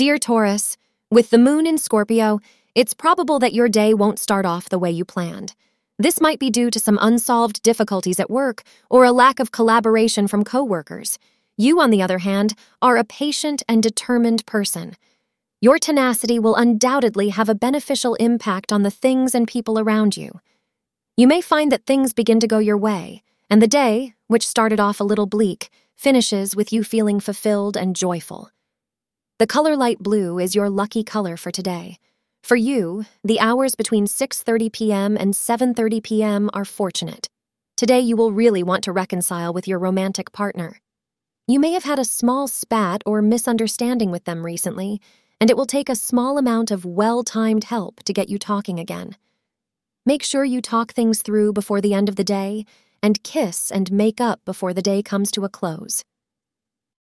Dear Taurus, with the moon in Scorpio, it's probable that your day won't start off the way you planned. This might be due to some unsolved difficulties at work or a lack of collaboration from coworkers. You, on the other hand, are a patient and determined person. Your tenacity will undoubtedly have a beneficial impact on the things and people around you. You may find that things begin to go your way, and the day, which started off a little bleak, finishes with you feeling fulfilled and joyful. The color light blue is your lucky color for today. For you, the hours between 6:30 p.m. and 7:30 p.m. are fortunate. Today you will really want to reconcile with your romantic partner. You may have had a small spat or misunderstanding with them recently, and it will take a small amount of well-timed help to get you talking again. Make sure you talk things through before the end of the day and kiss and make up before the day comes to a close.